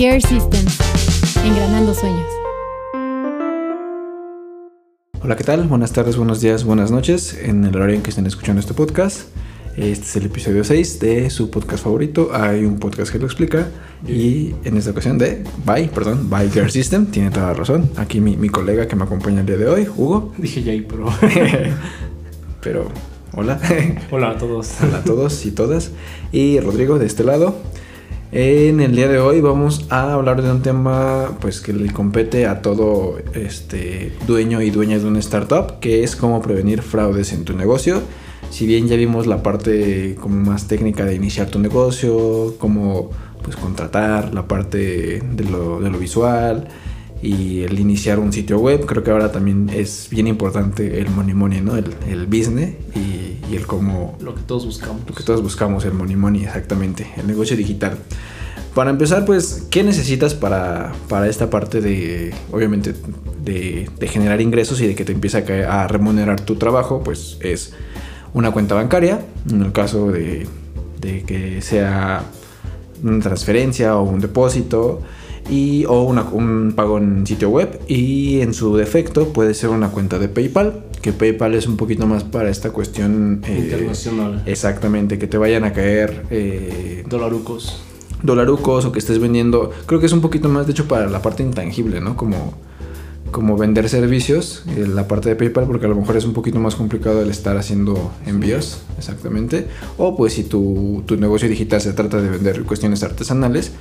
Gear Systems, engranando sueños. Hola, ¿qué tal? Buenas tardes, buenos días, buenas noches. En el horario en que estén escuchando este podcast. Este es el episodio 6 de su podcast favorito. Hay un podcast que lo explica. Y en esta ocasión de Bye, perdón, Bye Gear System. Tiene toda la razón. Aquí mi, mi colega que me acompaña el día de hoy, Hugo. Dije Jay, pero. Pero, hola. Hola a todos. Hola a todos y todas. Y Rodrigo de este lado. En el día de hoy vamos a hablar de un tema pues que le compete a todo este dueño y dueña de una startup, que es cómo prevenir fraudes en tu negocio. Si bien ya vimos la parte como más técnica de iniciar tu negocio, cómo pues contratar, la parte de lo, de lo visual y el iniciar un sitio web, creo que ahora también es bien importante el money money, ¿no? El, el business y, y el cómo Lo que todos buscamos. lo que todos buscamos, el money money, exactamente, el negocio digital. Para empezar, pues, ¿qué necesitas para, para esta parte de, obviamente, de, de generar ingresos y de que te empiece a, remunerar tu trabajo? Pues es una cuenta bancaria, en el caso de, de que sea una transferencia o un depósito y o una- un pago en sitio web y en su defecto puede ser una cuenta de PayPal que PayPal es un poquito más para esta cuestión eh, Internacional. exactamente que te vayan a caer eh, Dolarucos. dolarucos o que estés vendiendo creo que es un poquito más de hecho para la parte intangible no como como vender servicios eh, la parte de PayPal porque a lo mejor es un poquito más complicado el estar haciendo envíos exactamente o pues si tu, tu negocio digital se trata de vender cuestiones artesanales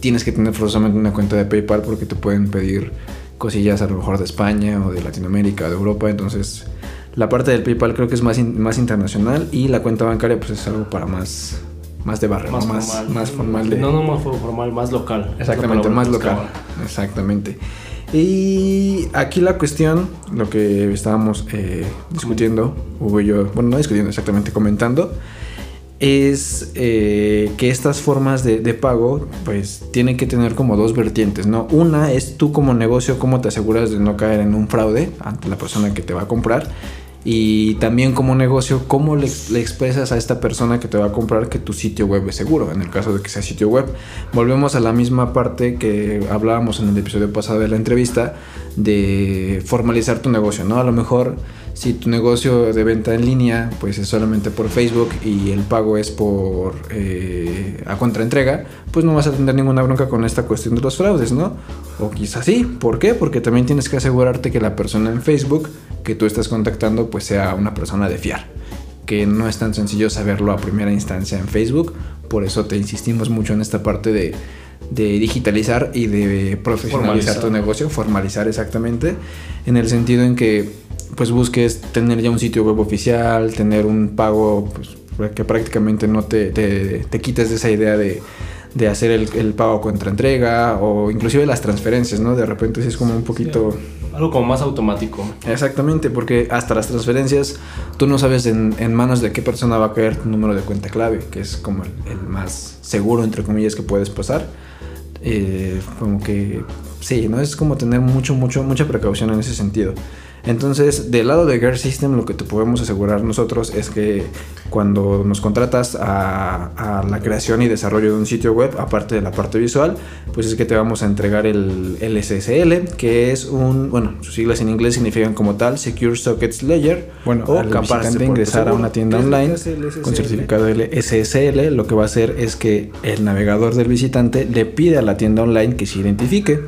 tienes que tener forzosamente una cuenta de PayPal porque te pueden pedir cosillas a lo mejor de España o de Latinoamérica o de Europa entonces la parte del PayPal creo que es más, in- más internacional y la cuenta bancaria pues es algo para más más de barrio Más ¿no? más, formal. más formal de, No, no más formal, más local. Exactamente, más local. Exactamente. Y aquí la cuestión, lo que estábamos eh, discutiendo, Hugo y yo, bueno, no discutiendo exactamente, comentando, es eh, que estas formas de, de pago, pues tienen que tener como dos vertientes, ¿no? Una es tú como negocio, cómo te aseguras de no caer en un fraude ante la persona que te va a comprar. Y también como negocio, ¿cómo le, le expresas a esta persona que te va a comprar que tu sitio web es seguro? En el caso de que sea sitio web. Volvemos a la misma parte que hablábamos en el episodio pasado de la entrevista de formalizar tu negocio, ¿no? A lo mejor si tu negocio de venta en línea pues es solamente por Facebook y el pago es por eh, a contraentrega, pues no vas a tener ninguna bronca con esta cuestión de los fraudes, ¿no? O quizás sí, ¿por qué? Porque también tienes que asegurarte que la persona en Facebook que tú estás contactando pues sea una persona de fiar, que no es tan sencillo saberlo a primera instancia en Facebook, por eso te insistimos mucho en esta parte de, de digitalizar y de profesionalizar tu negocio, formalizar exactamente, en el sentido en que pues busques tener ya un sitio web oficial, tener un pago pues, que prácticamente no te, te, te quites de esa idea de, de hacer el, el pago contra entrega o inclusive las transferencias, ¿no? De repente sí es como un poquito... Algo como más automático. Exactamente, porque hasta las transferencias tú no sabes en, en manos de qué persona va a caer tu número de cuenta clave, que es como el, el más seguro, entre comillas, que puedes pasar. Eh, como que sí, ¿no? Es como tener mucho, mucho, mucha precaución en ese sentido. Entonces, del lado de Gear System, lo que te podemos asegurar nosotros es que cuando nos contratas a, a la creación y desarrollo de un sitio web, aparte de la parte visual, pues es que te vamos a entregar el, SSL, que es un, bueno, sus siglas en inglés significan como tal Secure Sockets Layer. Bueno, o capaz de ingresar a una tienda ¿Qué es- online con certificado SSL, lo que va a hacer es que el navegador del visitante le pide a la tienda online que se identifique.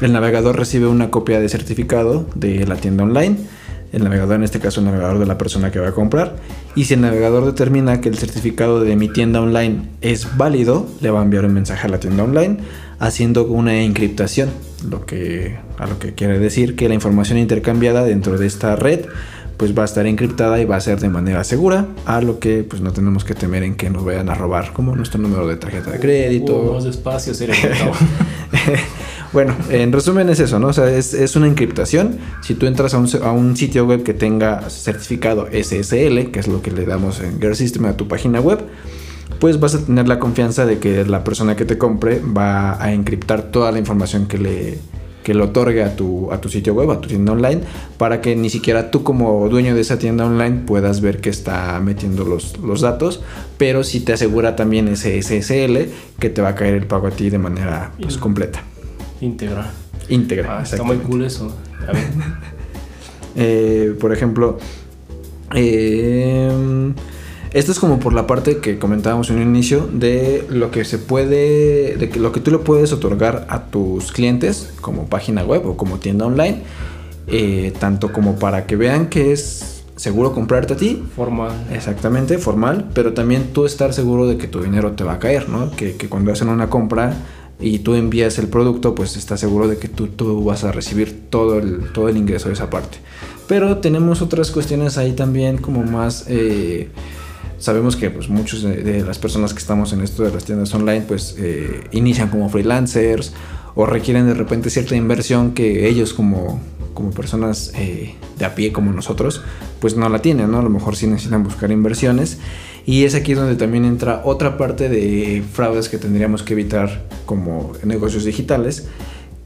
El navegador recibe una copia de certificado de la tienda online. El navegador, en este caso, el navegador de la persona que va a comprar. Y si el navegador determina que el certificado de mi tienda online es válido, le va a enviar un mensaje a la tienda online haciendo una encriptación, lo que, a lo que quiere decir que la información intercambiada dentro de esta red pues va a estar encriptada y va a ser de manera segura, a lo que pues no tenemos que temer en que nos vayan a robar como nuestro número de tarjeta de crédito. Uh, más despacio. bueno, en resumen es eso, ¿no? O sea, es, es una encriptación. Si tú entras a un, a un sitio web que tenga certificado SSL, que es lo que le damos en Gear System a tu página web, pues vas a tener la confianza de que la persona que te compre va a encriptar toda la información que le, que otorgue a tu, a tu sitio web, a tu tienda online, para que ni siquiera tú como dueño de esa tienda online puedas ver que está metiendo los, los datos, pero sí te asegura también ese SSL que te va a caer el pago a ti de manera pues, completa. Íntegra. Íntegra. Ah, está muy cool eso. A ver. Eh, por ejemplo, eh, esto es como por la parte que comentábamos en un inicio de lo que se puede, de que lo que tú le puedes otorgar a tus clientes como página web o como tienda online, eh, tanto como para que vean que es seguro comprarte a ti, Formal. Exactamente, formal, pero también tú estar seguro de que tu dinero te va a caer, ¿no? Que, que cuando hacen una compra y tú envías el producto, pues estás seguro de que tú, tú vas a recibir todo el, todo el ingreso de esa parte. Pero tenemos otras cuestiones ahí también como más... eh, sabemos que pues muchos de, de las personas que estamos en esto de las tiendas online pues eh, inician como freelancers o requieren de repente cierta inversión que ellos como, como personas eh, de a pie como nosotros pues no la tienen, ¿no? A lo mejor sí necesitan buscar inversiones y es aquí donde también entra otra parte de fraudes que tendríamos que evitar como negocios digitales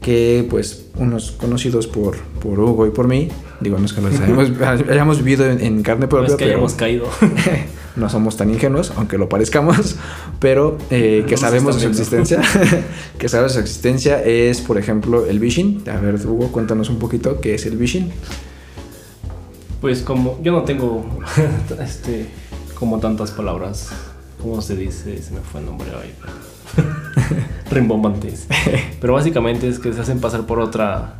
que pues unos conocidos por, por Hugo y por mí, digo, no es que los hayamos, hayamos vivido en, en carne No propia, es que pero hayamos caído. no somos tan ingenuos, aunque lo parezcamos, pero eh, que No sabemos de su existencia. que sabemos de su existencia es, por ejemplo, el phishing. A ver, Hugo, cuéntanos un poquito qué es el phishing. Pues como yo no tengo este como tantas palabras, ¿cómo se dice? Se me fue el nombre ahí. Rimbombantes. Pero básicamente es que se hacen pasar por otra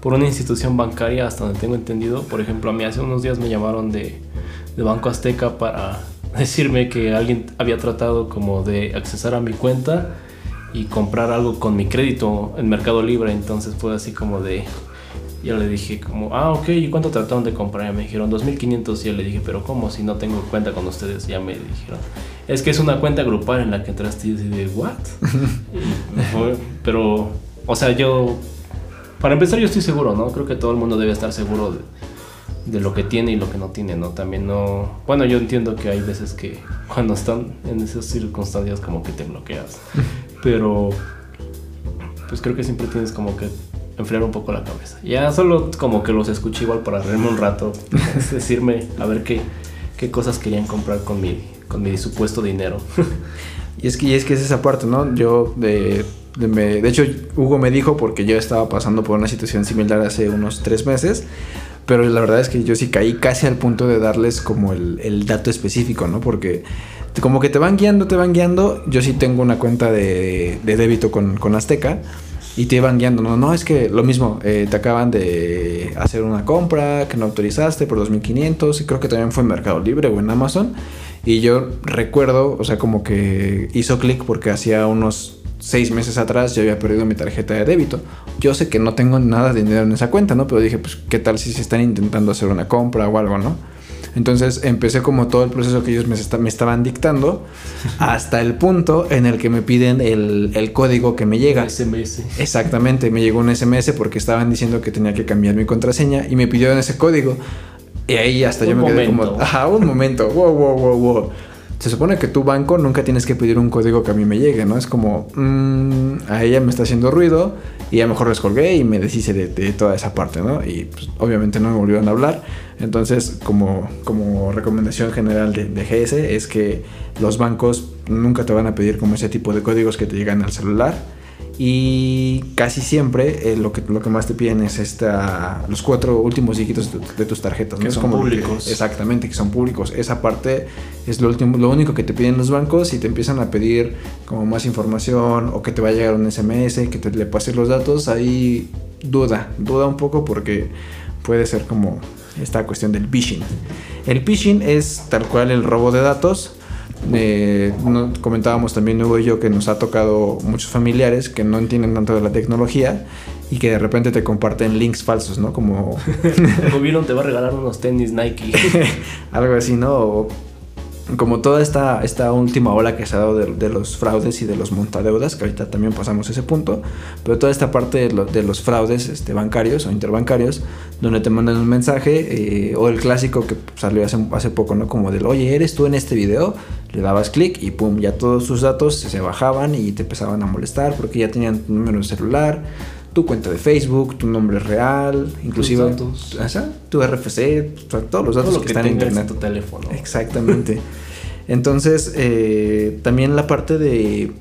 por una institución bancaria hasta donde tengo entendido. Por ejemplo, a mí hace unos días me llamaron de, de Banco Azteca para decirme que alguien había tratado como de accesar a mi cuenta y comprar algo con mi crédito en Mercado Libre. Entonces fue así como de... Yo le dije como, ah, ok, ¿y cuánto trataron de comprar? Y me dijeron 2.500 y yo le dije, pero ¿cómo? Si no tengo cuenta con ustedes, ya me dijeron. Es que es una cuenta grupal en la que entraste y yo de, ¿what? Y fue- pero, o sea, yo, para empezar yo estoy seguro, ¿no? Creo que todo el mundo debe estar seguro de, de lo que tiene y lo que no tiene, ¿no? También no, bueno, yo entiendo que hay veces que cuando están en esas circunstancias como que te bloqueas, pero pues creo que siempre tienes como que enfriar un poco la cabeza. Ya solo como que los escuché igual para reírme un rato, decirme a ver qué, qué cosas querían comprar con mi, con mi supuesto dinero. Y es que, y es que es esa parte, ¿no? Yo, de, de, me- de hecho, Hugo me dijo porque yo estaba pasando por una situación similar hace unos tres meses. Pero la verdad es que yo sí caí casi al punto de darles como el, el dato específico, ¿no? Porque como que te van guiando, te van guiando. Yo sí tengo una cuenta de, de débito con, con Azteca. Y te iban guiando, no, no, es que lo mismo, eh, te acaban de hacer una compra que no autorizaste por 2500 y creo que también fue en Mercado Libre o en Amazon. Y yo recuerdo, o sea, como que hizo clic porque hacía unos seis meses atrás yo había perdido mi tarjeta de débito. Yo sé que no tengo nada de dinero en esa cuenta, ¿no? Pero dije, pues, ¿qué tal si se están intentando hacer una compra o algo, ¿no? Entonces empecé como todo el proceso que ellos me, me estaban dictando hasta el punto en el que me piden el, el código que me llega. SMS. Exactamente, me llegó un SMS porque estaban diciendo que tenía que cambiar mi contraseña y me pidieron ese código. Y ahí hasta yo Un me quedé momento. como, ajá, un momento, wow, wow, wow, wow. Se supone que tu banco nunca tienes que pedir un código que a mí me llegue, ¿no? Es como, mm, a ella me está haciendo ruido y a lo mejor les colgué y me deshice de, de toda esa parte, ¿no? Y pues, obviamente no me volvieron a hablar. Entonces, como, como recomendación general de, de GS es que los bancos nunca te van a pedir como ese tipo de códigos que te llegan al celular. Y casi siempre eh, lo, que, lo que más te piden es esta, los cuatro últimos dígitos de, de tus tarjetas. Que ¿no? Son como lo que- públicos. exactamente, que son públicos. Esa parte es lo, último, lo único que te piden los bancos y te empiezan a pedir como más información o que te va a llegar un SMS, que te le pases los datos. Ahí duda, duda un poco porque puede ser como esta cuestión del phishing. El phishing es tal cual el robo de datos. Eh, no- comentábamos también Hugo y yo que nos ha tocado muchos familiares que no entienden tanto de la tecnología y que de repente te comparten links falsos, ¿no? Como El gobierno te va a regalar unos tenis Nike. algo así, ¿no? O como toda esta, esta última ola que se ha dado de, de los fraudes y de los montadeudas, que ahorita también pasamos ese punto, pero toda esta parte de, lo- de los fraudes este, bancarios o interbancarios, donde te mandan un mensaje, eh, o el clásico que salió hace, hace poco, ¿no? Como del, oye, ¿eres tú en este video? Le dabas clic y pum, ya todos tus datos se bajaban y te empezaban a molestar porque ya tenían tu número de celular, tu cuenta de Facebook, tu nombre real, inclusive datos. Ajá, tu RFC, todos los datos Todo lo que, que están en internet. tu teléfono. Exactamente. Entonces, eh, también la parte de,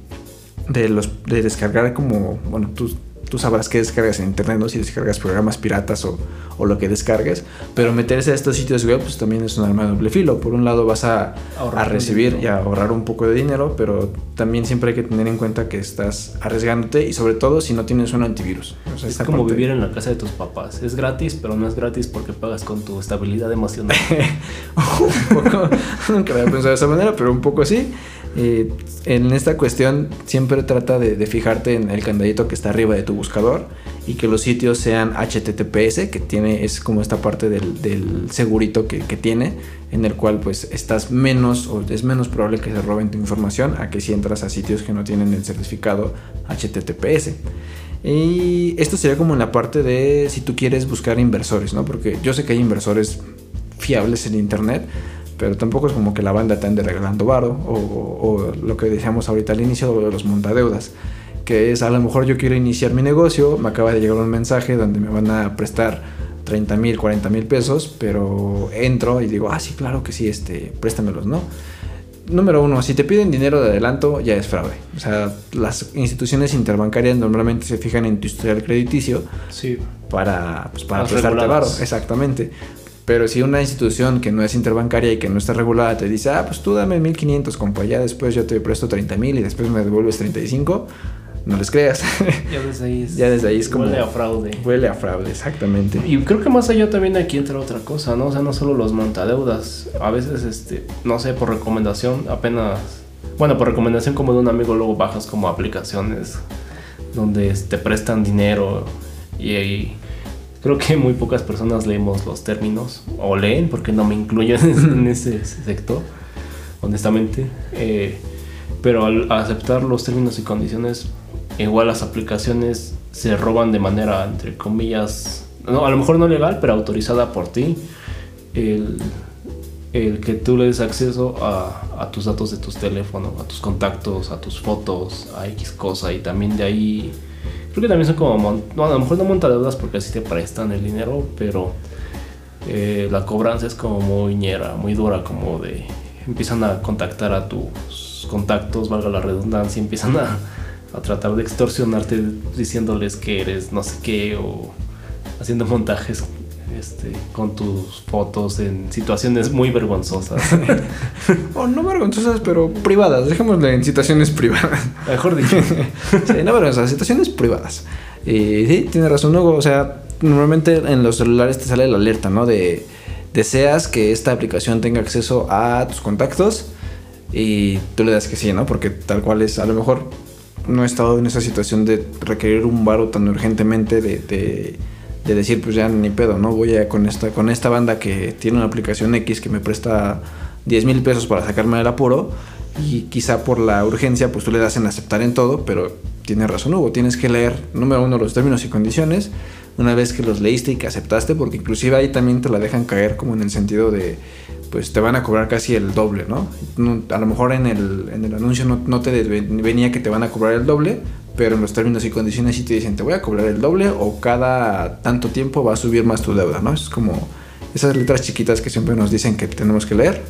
de, los, de descargar como, bueno, tú, tú sabrás qué descargas en internet, ¿no? Si descargas programas piratas o, o lo que descargues, pero meterse a estos sitios web pues también es un arma de doble filo. Por un lado vas a, a recibir y a ahorrar un poco de dinero, pero también siempre hay que tener en cuenta que estás arriesgándote y sobre todo si no tienes un antivirus. O sea, Es como parte- vivir en la casa de tus papás. Es gratis, pero no es gratis porque pagas con tu estabilidad emocional. un poco, nunca había pensado de esa manera, pero un poco sí. Eh, en esta cuestión siempre trata de, fijarte en el candadito que está arriba de tu buscador y que los sitios sean HTTPS, que tiene, es como esta parte del, segurito que, que tiene, en el cual pues estás menos o es menos probable que se roben tu información a que si entras a sitios que no tienen el certificado HTTPS. Y esto sería como en la parte de si tú quieres buscar inversores, ¿no? Porque yo sé que hay inversores fiables en internet, pero tampoco es como que la banda te ande regalando varo o, o lo que decíamos ahorita al inicio de los montadeudas, que es a lo mejor yo quiero iniciar mi negocio, me acaba de llegar un mensaje donde me van a prestar 30 mil, 40 mil pesos, pero entro y digo, ah, sí, claro que sí, este, préstamelos, ¿no? Número uno, si te piden dinero de adelanto, ya es fraude. O sea, las instituciones interbancarias normalmente se fijan en tu historial crediticio sí. para, pues, para prestarte varo. Exactamente. Pero si una institución que no es interbancaria y que no está regulada te dice, ah, pues tú dame 1500, compa, ya después yo te presto 30 mil y después me devuelves 35, no les creas. Ya desde ahí es, Ya desde ahí es como- Huele a fraude. Huele a fraude, exactamente. Y creo que más allá también aquí entra otra cosa, ¿no? O sea, no solo los montadeudas. A veces, este, no sé, por recomendación, apenas. Bueno, por recomendación como de un amigo, luego bajas como aplicaciones donde te prestan dinero y ahí. Creo que muy pocas personas leemos los términos o leen, porque no me incluyo en ese, sector, honestamente. Eh, pero al aceptar los términos y condiciones, igual las aplicaciones se roban de manera, entre comillas, no, a lo mejor no legal, pero autorizada por ti, el, el que tú le des acceso a, a tus datos de tus teléfonos, a tus contactos, a tus fotos, a X cosa, y también de ahí, creo que también son como, no, a lo mejor no montadeudas porque así te prestan el dinero, pero eh, la cobranza es como muy ñera, muy dura, como de empiezan a contactar a tus contactos, valga la redundancia, empiezan a, a tratar de extorsionarte diciéndoles que eres no sé qué o haciendo montajes este, con tus fotos en situaciones muy vergonzosas. O no vergonzosas, pero privadas. Dejémoslo en situaciones privadas. Mejor dicho. sí, no vergonzosas, situaciones privadas. Y sí, tiene razón, Hugo. O sea, normalmente en los celulares te sale la alerta, ¿no? De deseas que esta aplicación tenga acceso a tus contactos y tú le das que sí, ¿no? Porque tal cual es, a lo mejor no he estado en esa situación de requerir un varo tan urgentemente de, de, de decir, pues ya ni pedo, ¿no? Voy a con esta, con esta banda que tiene una aplicación X que me presta 10 mil pesos para sacarme del apuro y quizá por la urgencia pues tú le das en aceptar en todo, pero tienes razón Hugo, tienes que leer número uno los términos y condiciones una vez que los leíste y que aceptaste, porque inclusive ahí también te la dejan caer como en el sentido de pues te van a cobrar casi el doble, ¿no? A lo mejor en el, en el anuncio no, no te venía que te van a cobrar el doble, pero en los términos y condiciones sí te dicen te voy a cobrar el doble o cada tanto tiempo va a subir más tu deuda, ¿no? Es como esas letras chiquitas que siempre nos dicen que tenemos que leer,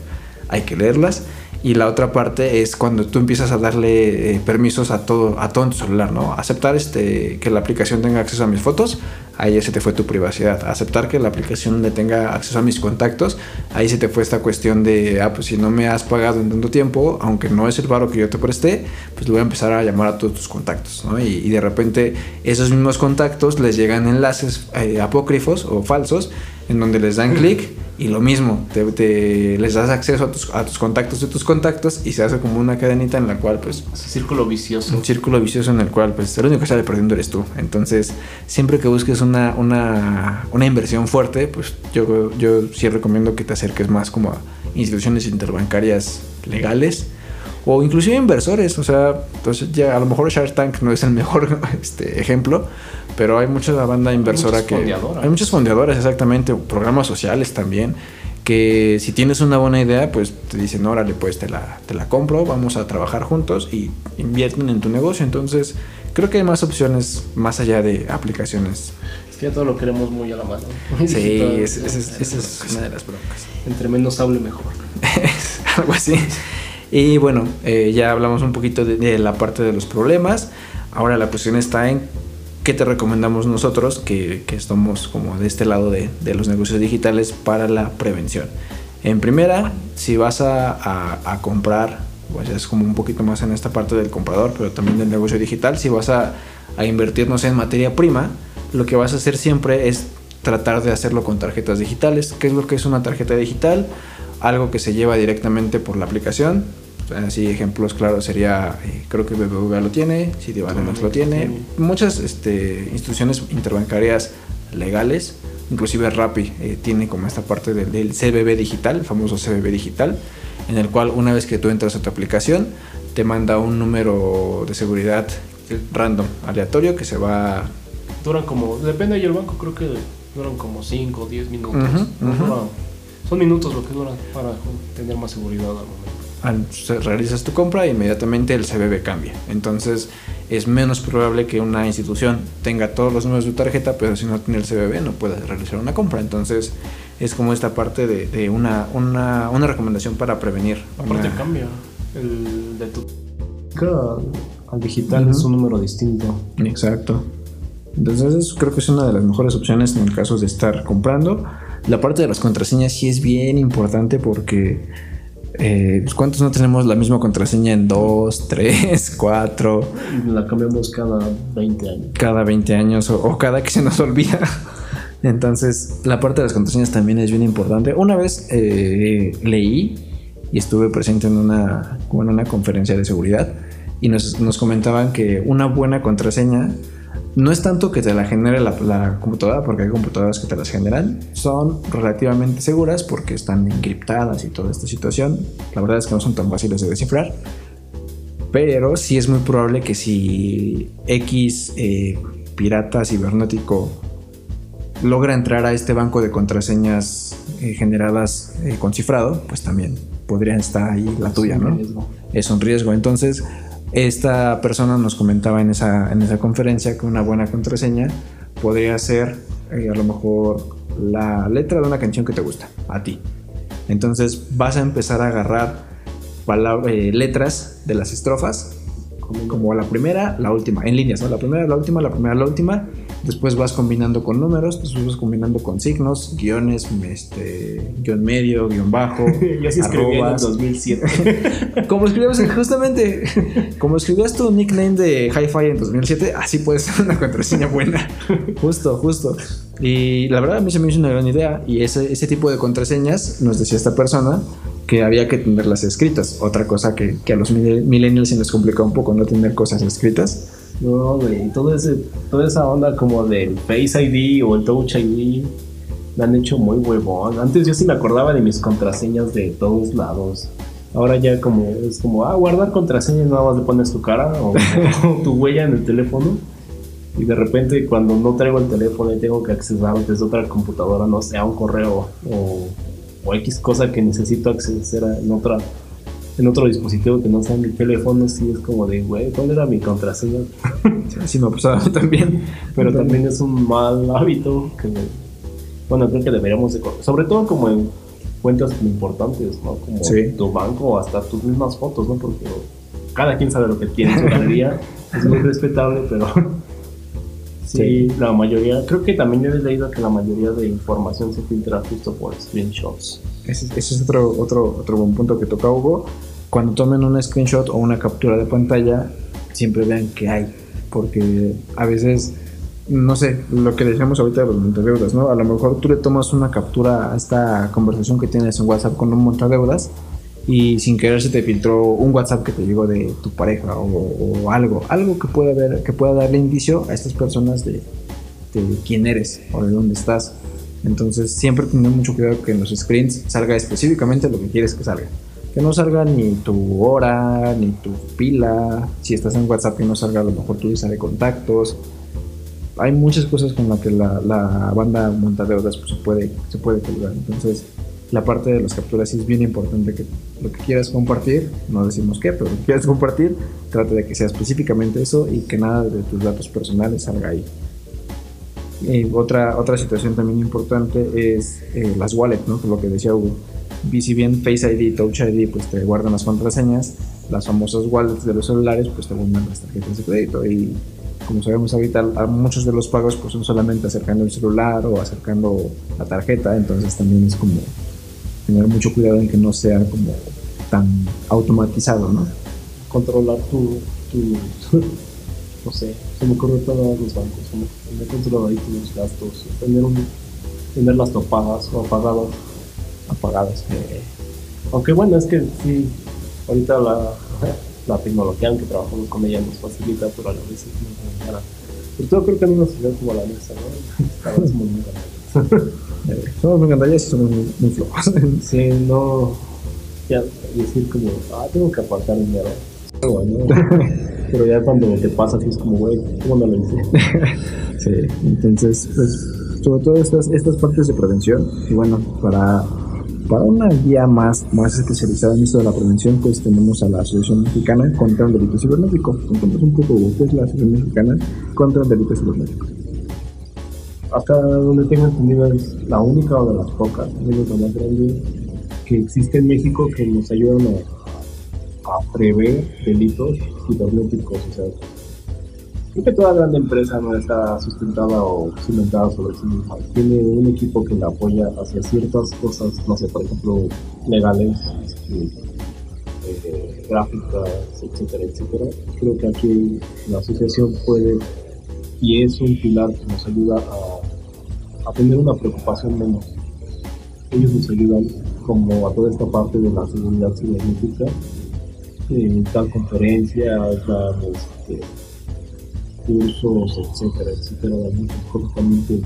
hay que leerlas. Y la otra parte es cuando tú empiezas a darle eh, permisos a todo, a todo en tu celular, ¿no? Aceptar este, que la aplicación tenga acceso a mis fotos, ahí se te fue tu privacidad. Aceptar que la aplicación le tenga acceso a mis contactos, ahí se te fue esta cuestión de, ah, pues si no me has pagado en tanto tiempo, aunque no es el varo que yo te presté, pues le voy a empezar a llamar a todos tus contactos, ¿no? Y, y de repente esos mismos contactos les llegan enlaces eh, apócrifos o falsos en donde les dan clic y lo mismo, te, te- les das acceso a tus, a tus contactos de tus contactos y se hace como una cadenita en la cual pues Ese círculo vicioso. un círculo vicioso en el cual pues el único que sale perdiendo eres tú. Entonces, siempre que busques una, una, una inversión fuerte, pues yo, yo sí recomiendo que te acerques más como a instituciones interbancarias legales o inclusive inversores. O sea, pues ya a lo mejor Shark Tank no es el mejor este, ejemplo, pero hay mucha banda inversora muchas que... fondeadoras. Hay muchos fondeadores, exactamente, programas sociales también que si tienes una buena idea, pues te dicen, órale, pues te la, te la compro, vamos a trabajar juntos y invierten en tu negocio. Entonces, creo que hay más opciones más allá de aplicaciones. Es que ya todo lo queremos muy a la mano. Sí, esa es, esa es una de las broncas. Entre menos hable mejor. algo así. Y bueno, eh, ya hablamos un poquito de, de la parte de los problemas. Ahora la cuestión está en qué te recomendamos nosotros, que, que estamos como de este lado de, de los negocios digitales para la prevención. En primera, si vas a, a- comprar, pues es como un poquito más en esta parte del comprador, pero también del negocio digital, si vas a, a invertir, no sé, en materia prima, lo que vas a hacer siempre es tratar de hacerlo con tarjetas digitales. ¿Qué es lo que es una tarjeta digital? Algo que se lleva directamente por la aplicación. Así ejemplos claros sería, eh, creo que BBVA lo tiene, Citibanamex lo tiene, muchas este, instituciones interbancarias legales, inclusive Rappi eh, tiene como esta parte del, del CBB digital, el famoso CBB digital, en el cual una vez que tú entras a tu aplicación te manda un número de seguridad random, aleatorio, que se va Duran como, depende del banco, creo que duran como 5 o 10 minutos. Son minutos lo que duran para tener más seguridad al momento. Al realizas tu compra, inmediatamente el CBB cambia. Entonces es menos probable que una institución tenga todos los números de tu tarjeta, pero si no tiene el CBB no puedas realizar una compra. Entonces es como esta parte de, de una, una, una recomendación para prevenir. Aparte una- cambia. El de tu al, al digital es un número distinto. Exacto. Entonces es- creo que es una de las mejores opciones en el caso de estar comprando. La parte de las contraseñas sí es bien importante porque eh, pues, ¿cuántos no tenemos la misma contraseña en 2, 3, 4? Y la cambiamos cada 20 años. cada 20 años o, o cada que se nos olvida. Entonces, la parte de las contraseñas también es bien importante. Una vez eh, leí y estuve presente en una, en una conferencia de seguridad y nos, nos comentaban que una buena contraseña no es tanto que te la genere la, la computadora, porque hay computadoras que te las generan, son relativamente seguras porque están encriptadas y toda esta situación. La verdad es que no son tan fáciles de descifrar. Pero sí es muy probable que si X eh, pirata cibernético logra entrar a este banco de contraseñas eh, generadas eh, con cifrado, pues también podría estar ahí la tuya, ¿no? Riesgo. Es un riesgo. Entonces, esta persona nos comentaba en esa, en esa conferencia que una buena contraseña podría ser eh, a lo mejor la letra de una canción que te gusta, a ti. Entonces vas a empezar a agarrar palab- eh, letras de las estrofas, como, como la primera, la última, en líneas, ¿no? La primera, la última, la primera, la última. Después vas combinando con números, después vas combinando con signos, guiones, este, guion medio, guion bajo. Yo sí escribí en el arrobas. 2007. Como escribías justamente, como escribías tu nickname de Hi-Fi en 2007, así puede ser una contraseña buena. Justo, justo. Y la verdad a mí se me hizo una gran idea. Y ese, ese tipo de contraseñas, nos decía esta persona, que había que tenerlas escritas. Otra cosa que, que a los mille- millennials se nos complica un poco no tener cosas escritas. No, güey, todo ese, toda esa onda como del Face ID o el Touch ID me han hecho muy huevón. Antes yo sí me acordaba de mis contraseñas de todos lados. Ahora ya como es como, ah, guardar contraseñas, nada más le pones tu cara o, tu huella en el teléfono. Y de repente cuando no traigo el teléfono y tengo que accesar desde otra computadora, no sé, a un correo o, o X cosa que necesito acceder en otra en otro dispositivo que no sea mi teléfono, sí es como de, güey, ¿cuál era mi contraseña? Así me pasaba también. Pero también es un mal hábito que, bueno, creo que deberíamos de... Sobre todo como en cuentas importantes, ¿no? Como Sí. tu banco o hasta tus mismas fotos, ¿no? Porque cada quien sabe lo que tiene en su galería. es muy respetable, pero... Sí, la mayoría, creo que también he leído que la mayoría de información se filtra justo por screenshots. Ese, es otro, otro, otro buen punto que toca Hugo. Cuando tomen un screenshot o una captura de pantalla, siempre vean qué hay. Porque a veces, no sé, lo que decíamos ahorita de los montadeudas, ¿no? A lo mejor tú le tomas una captura a esta conversación que tienes en WhatsApp con un montadeudas y sin querer se te filtró un WhatsApp que te llegó de tu pareja o, o algo. Algo que pueda, ver, que pueda darle indicio a estas personas de, de quién eres o de dónde estás. Entonces siempre tener mucho cuidado que en los screens salga específicamente lo que quieres que salga. Que no salga ni tu hora, ni tu pila. Si estás en WhatsApp que no salga a lo mejor tu lista de contactos. Hay muchas cosas con las que la, la banda montadeudas pues, se puede, se puede colgar. Entonces la parte de las capturas sí es bien importante que lo que quieras compartir, no decimos qué, pero lo que quieras compartir, trate de que sea específicamente eso y que nada de tus datos personales salga ahí. Y otra, otra situación también importante es eh, las wallets, ¿no? lo que decía Hugo. Y si bien Face ID Touch ID pues te guardan las contraseñas, las famosas wallets de los celulares pues te guardan las tarjetas de crédito y como sabemos ahorita muchos de los pagos pues son solamente acercando el celular o acercando la tarjeta, entonces también es como tener mucho cuidado en que no sea como tan automatizado, ¿no? Controlar tu, tu no sé, se me ocurre todos los bancos, como tener controlado ahí tus gastos, tener, un, tener las topadas o apagadas. Apagadas. Eh, aunque bueno, es que sí, ahorita la, la tecnología, aunque trabajamos con ella, nos facilita, pero a la vez es muy. Pero yo creo que en una ciudad como la nuestra, ¿no? somos muy. Eh, somos muy gandallas y somos muy, muy flojos. sí, no. Ya decir como, ah, tengo que apartar dinero. Pero ya cuando te pasa así es como, güey, ¿cómo no lo hice? sí, entonces, pues, sobre todo estas, estas partes de prevención, y bueno, para, para una guía más, más especializada en esto de la prevención, pues tenemos a la Asociación Mexicana contra el Delito Cibernético. Contamos un poco qué es la Asociación Mexicana contra el Delito Cibernético. Hasta donde tengo entendido es la única o de las pocas, la más grande que existe en México que nos ayudan a, a prever delitos cibernéticos. O sea, creo que toda gran empresa no está sustentada o cimentada sobre sí misma. Tiene un equipo que la apoya hacia ciertas cosas, no sé, por ejemplo, legales, eh, gráficas, etcétera, etcétera. Creo que aquí la asociación puede y es un pilar que nos ayuda a, a tener una preocupación menos. Ellos nos ayudan como a toda esta parte de la seguridad cibernética eh, dan conferencias, dan este, cursos, etcétera, etcétera, dan muchas cosas también que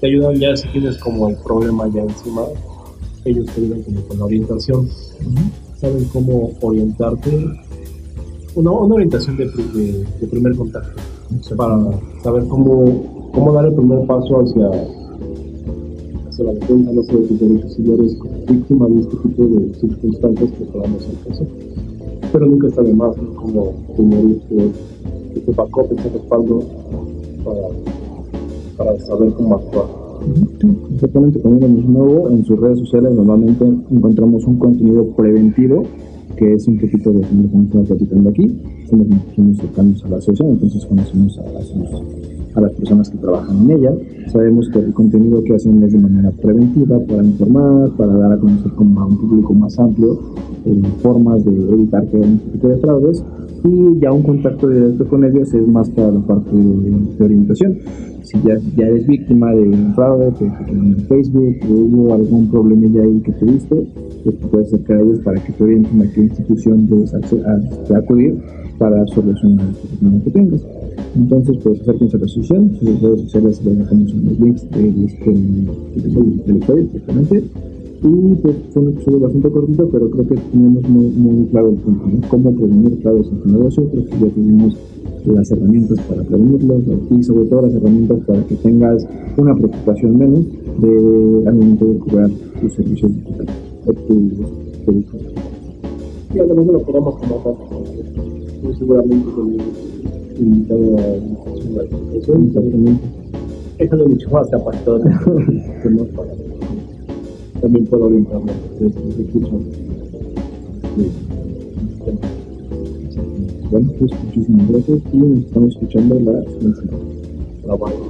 te ayudan ya si tienes como el problema ya encima, ellos te ayudan como con la orientación, saben cómo orientarte, una, una orientación de, de, de primer contacto, para saber cómo, cómo dar el primer paso hacia, hacia la defensa no sé, de tus derechos si eres víctima de este tipo de circunstancias que podamos hacer pero nunca está de más ¿no? como tener este, este backup, este respaldo para, para saber cómo actuar. Exactamente, como lo mismo en sus redes sociales normalmente encontramos un contenido preventivo que es un poquito de lo que estamos platicando aquí. Somos cercanos a la asociación, entonces conocemos a, a, a, las personas que trabajan en ella. Sabemos que el contenido que hacen es de manera preventiva para informar, para dar a conocer como a un público más amplio eh, formas de evitar que haya un poquito de fraudes y ya un contacto directo con ellos es más para la parte de, de orientación. Si ya, ya, eres víctima de un fraude, que en Facebook o hubo algún problema ya ahí que tuviste, pues te puedes acercar a ellos para que te orienten a qué institución debes acudir para solucionar el problema que tengas. Entonces, pues acérquense a la asociación, las redes sociales les dejamos en los links del episodio, exactamente. Y pues fue un episodio bastante cortito, pero creo que teníamos muy, muy claro el punto, ¿no? Cómo prevenir fraudes en tu negocio, creo que ya tenemos las herramientas para prevenirlos y sobre todo las herramientas para que tengas una preocupación menos de, al momento de cobrar tus servicios digitales o tus productos. Y además de lo queremos comentar, muy seguramente con invitado a eso exactamente. Eso es mucho más capacitado que nos para también puedo se escuchan. Bueno, pues muchísimas gracias y nos estamos escuchando la. Bye bye.